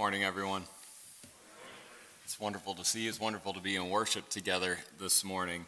Morning, everyone. It's wonderful to see you. It's wonderful to be in worship together this morning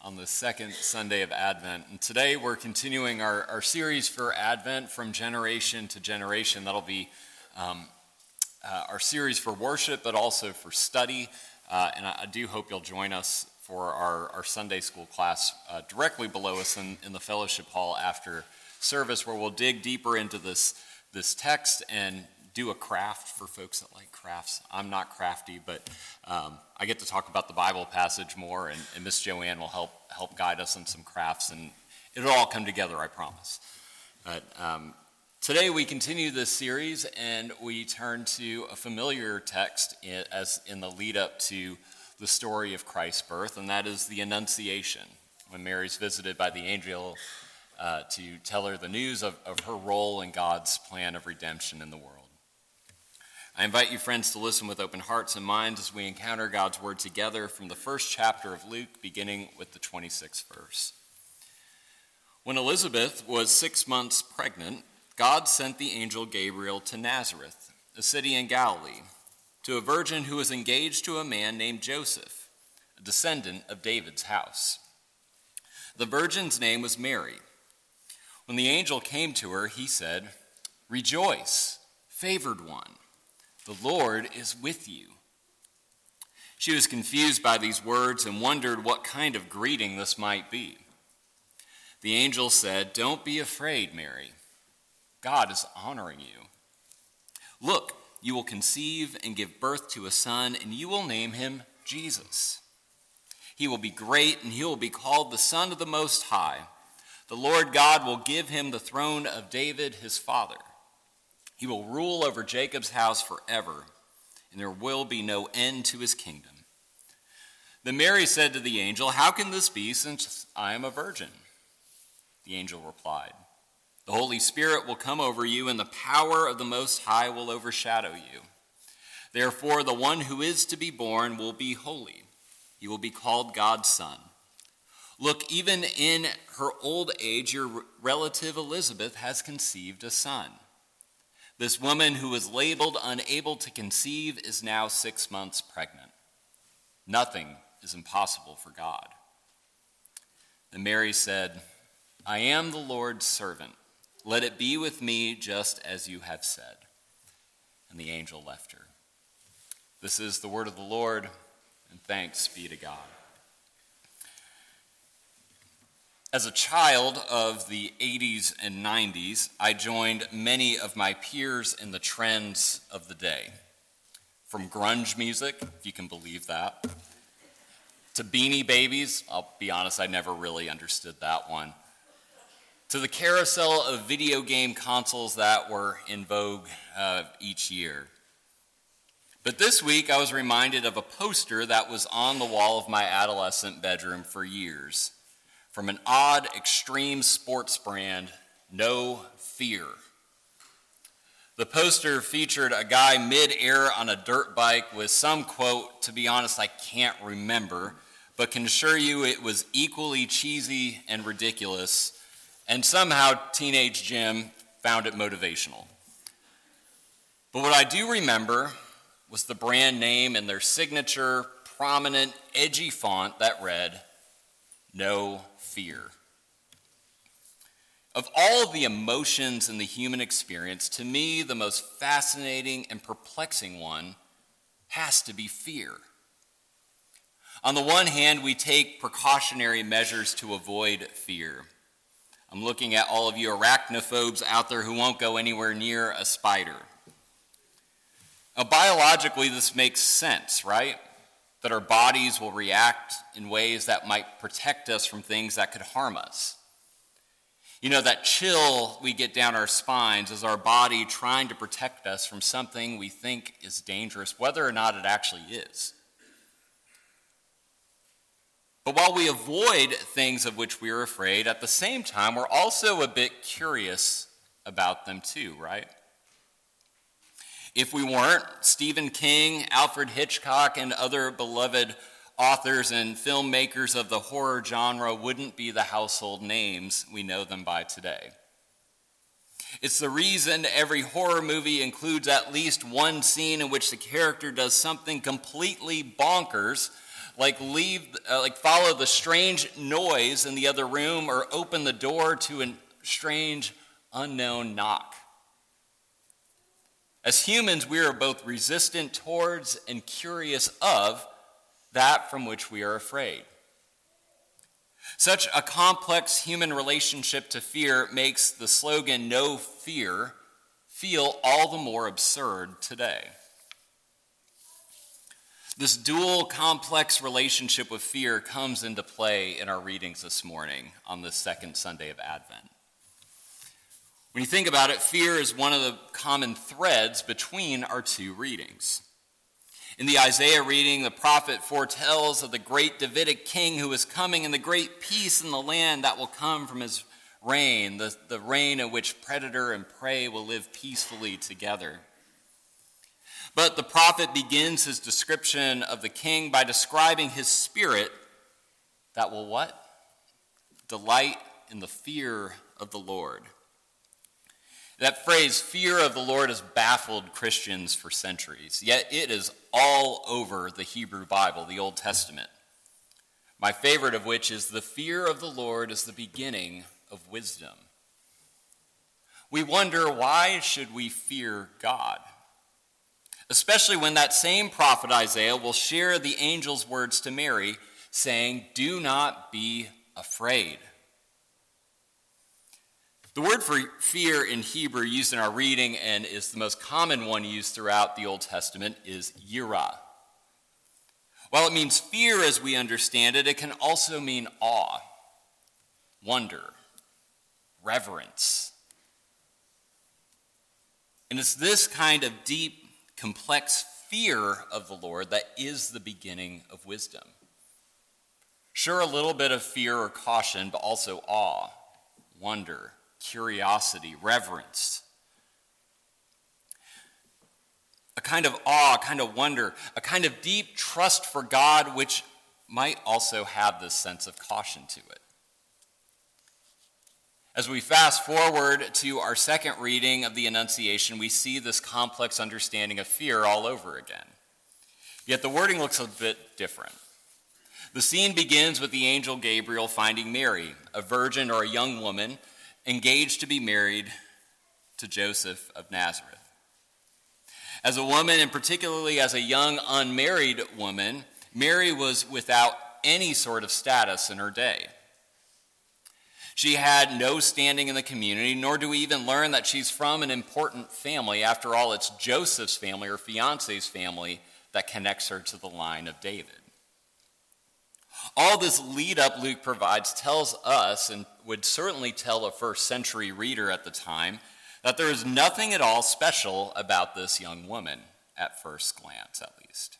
on the second Sunday of Advent. And today we're continuing our, our series for Advent from generation to generation. That'll be um, uh, our series for worship, but also for study. Uh, and I, I, do hope you'll join us for our, our Sunday school class uh, directly below us in, in the fellowship hall after service, where we'll dig deeper into this, this text and do a craft for folks that like crafts. I'm not crafty, but um, I get to talk about the Bible passage more, and, and Miss Joanne will help help guide us in some crafts, and it'll all come together, I promise. But um, today we continue this series, and we turn to a familiar text in, as in the lead up to the story of Christ's birth, and that is the Annunciation, when Mary's visited by the angel. Uh, to tell her the news of, of her role in God's plan of redemption in the world. I invite you, friends, to listen with open hearts and minds as we encounter God's word together from the first chapter of Luke, beginning with the 26th verse. When Elizabeth was six months pregnant, God sent the angel Gabriel to Nazareth, a city in Galilee, to a virgin who was engaged to a man named Joseph, a descendant of David's house. The virgin's name was Mary. When the angel came to her, he said, Rejoice, favored one. The Lord is with you. She was confused by these words and wondered what kind of greeting this might be. The angel said, Don't be afraid, Mary. God is honoring you. Look, you will conceive and give birth to a son, and you will name him Jesus. He will be great, and he will be called the Son of the Most High. The Lord God will give him the throne of David, his father he will rule over Jacob's house forever, and there will be no end to his kingdom. Then Mary said to the angel, How can this be since I am a virgin? The angel replied, The Holy Spirit will come over you, and the power of the Most High will overshadow you. Therefore, the one who is to be born will be holy. He will be called God's Son. Look, even in her old age, your relative Elizabeth has conceived a son. This woman who was labeled unable to conceive is now six months pregnant. Nothing is impossible for God. And Mary said, I am the Lord's servant. Let it be with me just as you have said. And the angel left her. This is the word of the Lord, and thanks be to God. As a child of the 80s and 90s, I joined many of my peers in the trends of the day. From grunge music, if you can believe that, to beanie babies, I'll be honest, I never really understood that one, to the carousel of video game consoles that were in vogue uh, each year. But this week, I was reminded of a poster that was on the wall of my adolescent bedroom for years from an odd extreme sports brand, No Fear. The poster featured a guy mid-air on a dirt bike with some quote, to be honest, I can't remember, but can assure you it was equally cheesy and ridiculous, and somehow Teenage Jim found it motivational. But what I do remember was the brand name and their signature, prominent, edgy font that read, No fear. Of all the emotions in the human experience, to me, the most fascinating and perplexing one has to be fear. On the one hand, we take precautionary measures to avoid fear. I'm looking at all of you arachnophobes out there who won't go anywhere near a spider. Now, biologically, this makes sense, right? That our bodies will react in ways that might protect us from things that could harm us. You know, that chill we get down our spines is our body trying to protect us from something we think is dangerous, whether or not it actually is. But while we avoid things of which we are afraid, at the same time, we're also a bit curious about them too, right? If we weren't, Stephen King, Alfred Hitchcock, and other beloved authors and filmmakers of the horror genre wouldn't be the household names we know them by today. It's the reason every horror movie includes at least one scene in which the character does something completely bonkers, like leave, uh, like follow the strange noise in the other room or open the door to a strange unknown knock. As humans, we are both resistant towards and curious of that from which we are afraid. Such a complex human relationship to fear makes the slogan no fear feel all the more absurd today. This dual complex relationship with fear comes into play in our readings this morning on the second Sunday of Advent. When you think about it, fear is one of the common threads between our two readings. In the Isaiah reading, the prophet foretells of the great Davidic king who is coming and the great peace in the land that will come from his reign, the, the reign in which predator and prey will live peacefully together. But the prophet begins his description of the king by describing his spirit that will what? Delight in the fear of the Lord. That phrase, fear of the Lord, has baffled Christians for centuries, yet it is all over the Hebrew Bible, the Old Testament. My favorite of which is the fear of the Lord is the beginning of wisdom. We wonder why should we fear God? Especially when that same prophet Isaiah will share the angel's words to Mary, saying, Do not be afraid. The word for fear in Hebrew used in our reading and is the most common one used throughout the Old Testament is yirah. While it means fear as we understand it, it can also mean awe, wonder, reverence. And it's this kind of deep, complex fear of the Lord that is the beginning of wisdom. Sure, a little bit of fear or caution, but also awe, wonder, curiosity, reverence. A kind of awe, a kind of wonder, a kind of deep trust for God, which might also have this sense of caution to it. As we fast forward to our second reading of the Annunciation, we see this complex understanding of fear all over again. Yet the wording looks a bit different. The scene begins with the angel Gabriel finding Mary, a virgin or a young woman, engaged to be married to Joseph of Nazareth. As a woman, and particularly as a young unmarried woman, Mary was without any sort of status in her day. She had no standing in the community, nor do we even learn that she's from an important family. After all, it's Joseph's family or fiance's family that connects her to the line of David. All this lead up Luke provides tells us, and would certainly tell a first century reader at the time, that there is nothing at all special about this young woman, at first glance at least.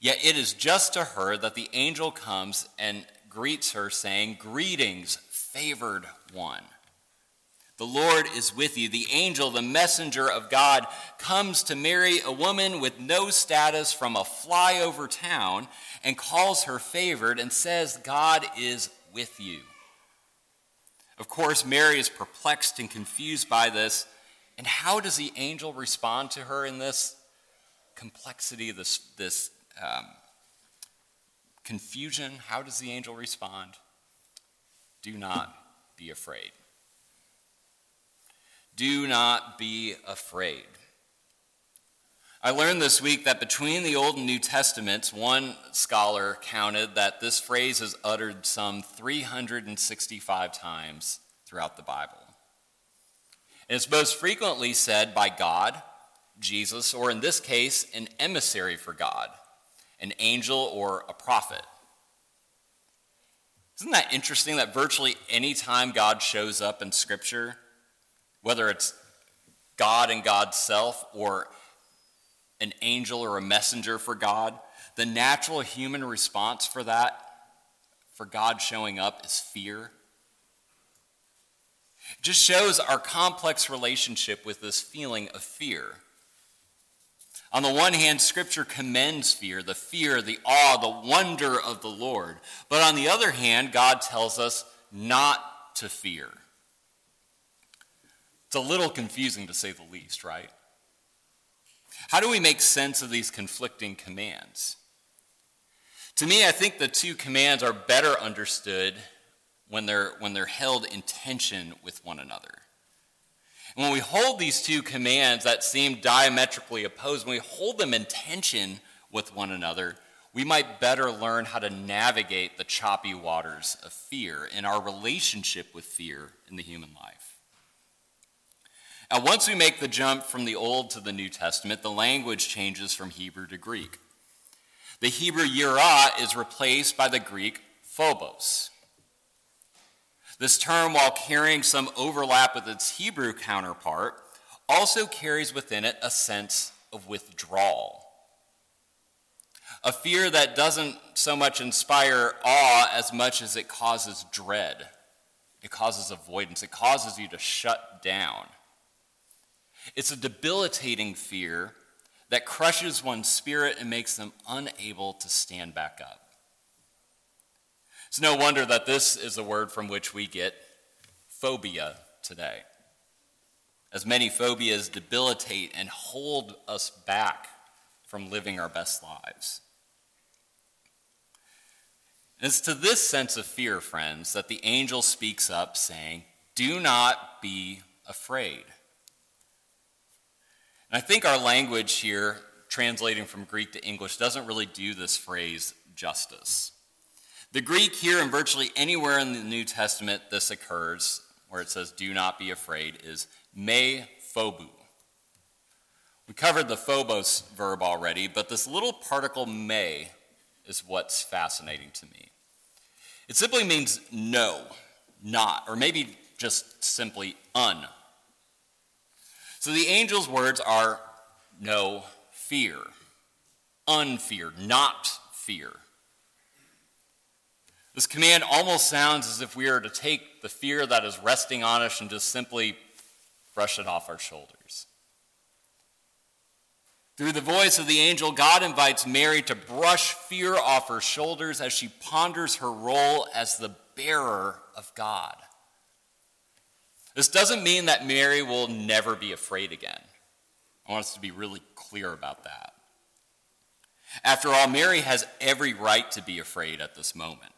Yet it is just to her that the angel comes and greets her, saying, Greetings, favored one. The Lord is with you. The angel, the messenger of God, comes to Mary, a woman with no status from a flyover town, and calls her favored and says, God is with you. Of course, Mary is perplexed and confused by this. And how does the angel respond to her in this complexity, this, this um, confusion? How does the angel respond? Do not be afraid. Do not be afraid. I learned this week that between the Old and New Testaments, one scholar counted that this phrase is uttered some 365 times throughout the Bible. And it's most frequently said by God, Jesus, or in this case, an emissary for God, an angel or a prophet. Isn't that interesting that virtually any time God shows up in Scripture, whether it's God and God's self or an angel or a messenger for God, the natural human response for that, for God showing up, is fear. It just shows our complex relationship with this feeling of fear. On the one hand, Scripture commends fear, the fear, the awe, the wonder of the Lord. But on the other hand, God tells us not to fear. It's a little confusing to say the least, right? How do we make sense of these conflicting commands? To me, I think the two commands are better understood when they're, when they're held in tension with one another. And when we hold these two commands that seem diametrically opposed, when we hold them in tension with one another, we might better learn how to navigate the choppy waters of fear in our relationship with fear in the human life. Now, once we make the jump from the Old to the New Testament, the language changes from Hebrew to Greek. The Hebrew yirah is replaced by the Greek phobos. This term, while carrying some overlap with its Hebrew counterpart, also carries within it a sense of withdrawal. A fear that doesn't so much inspire awe as much as it causes dread. It causes avoidance. It causes you to shut down. It's a debilitating fear that crushes one's spirit and makes them unable to stand back up. It's no wonder that this is a word from which we get phobia today, as many phobias debilitate and hold us back from living our best lives. It's to this sense of fear, friends, that the angel speaks up, saying, Do not be afraid. And I think our language here, translating from Greek to English, doesn't really do this phrase justice. The Greek here, and virtually anywhere in the New Testament this occurs, where it says, do not be afraid, is me phobu. We covered the phobos verb already, but this little particle me is what's fascinating to me. It simply means no, not, or maybe just simply un. So the angel's words are no fear, unfear, not fear. This command almost sounds as if we are to take the fear that is resting on us and just simply brush it off our shoulders. Through the voice of the angel, God invites Mary to brush fear off her shoulders as she ponders her role as the bearer of God. This doesn't mean that Mary will never be afraid again. I want us to be really clear about that. After all, Mary has every right to be afraid at this moment.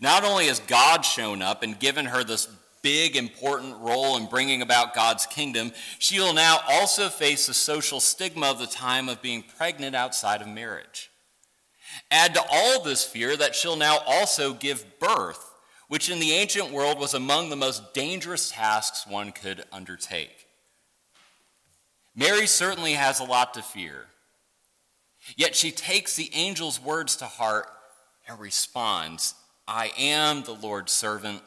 Not only has God shown up and given her this big, important role in bringing about God's kingdom, she will now also face the social stigma of the time of being pregnant outside of marriage. Add to all this fear that she'll now also give birth, which in the ancient world was among the most dangerous tasks one could undertake. Mary certainly has a lot to fear. Yet she takes the angel's words to heart and responds I am the Lord's servant.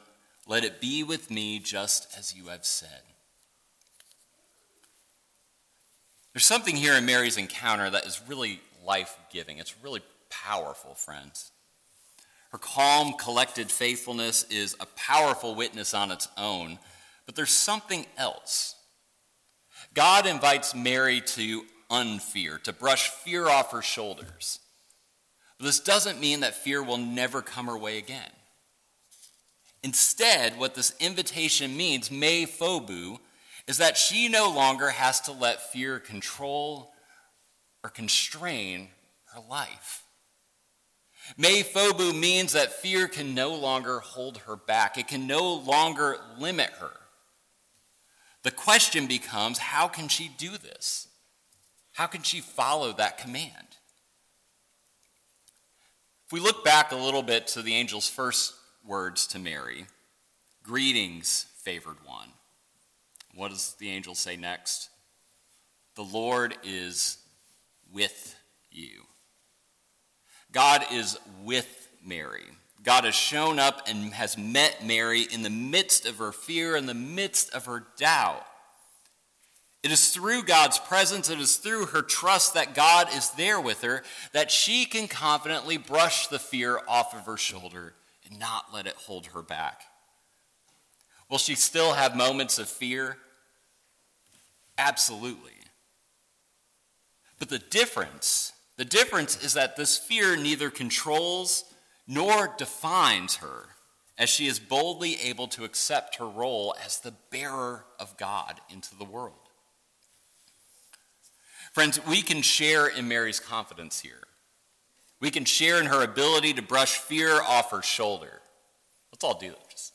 Let it be with me just as you have said. There's something here in Mary's encounter that is really life giving. It's really powerful, friends. Her calm, collected faithfulness is a powerful witness on its own, but there's something else. God invites Mary to unfear, to brush fear off her shoulders. But this doesn't mean that fear will never come her way again. Instead, what this invitation means, me phobu, is that she no longer has to let fear control or constrain her life. Me phobu means that fear can no longer hold her back, it can no longer limit her. The question becomes how can she do this? How can she follow that command? If we look back a little bit to the angel's first words to Mary Greetings, favored one. What does the angel say next? The Lord is with you. God is with Mary. God has shown up and has met Mary in the midst of her fear, in the midst of her doubt. It is through God's presence, it is through her trust that God is there with her, that she can confidently brush the fear off of her shoulder and not let it hold her back. Will she still have moments of fear? Absolutely. But the difference, the difference is that this fear neither controls nor defines her. as she is boldly able to accept her role as the bearer of God into the world. Friends, we can share in Mary's confidence here. We can share in her ability to brush fear off her shoulder. Let's all do that. Just,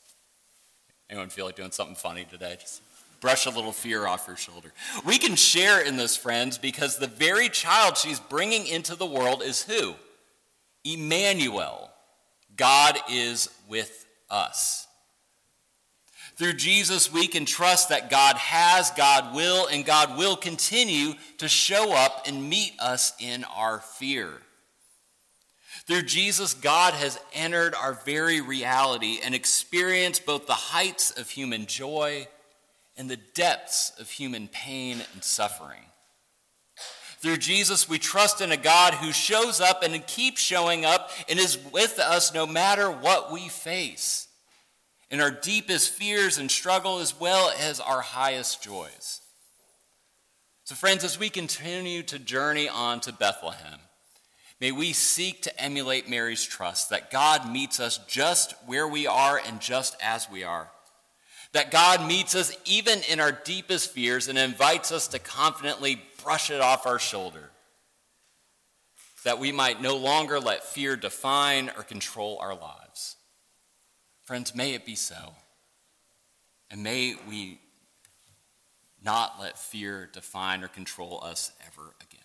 anyone feel like doing something funny today? Just brush a little fear off her shoulder. We can share in this, friends, because the very child she's bringing into the world is who? Emmanuel. God is with us. Through Jesus, we can trust that God has, God will, and God will continue to show up and meet us in our fear. Through Jesus, God has entered our very reality and experienced both the heights of human joy and the depths of human pain and suffering. Through Jesus, we trust in a God who shows up and keeps showing up and is with us no matter what we face, in our deepest fears and struggle as well as our highest joys. So, friends, as we continue to journey on to Bethlehem, may we seek to emulate Mary's trust that God meets us just where we are and just as we are that God meets us even in our deepest fears and invites us to confidently brush it off our shoulder, that we might no longer let fear define or control our lives. Friends, may it be so. And may we not let fear define or control us ever again.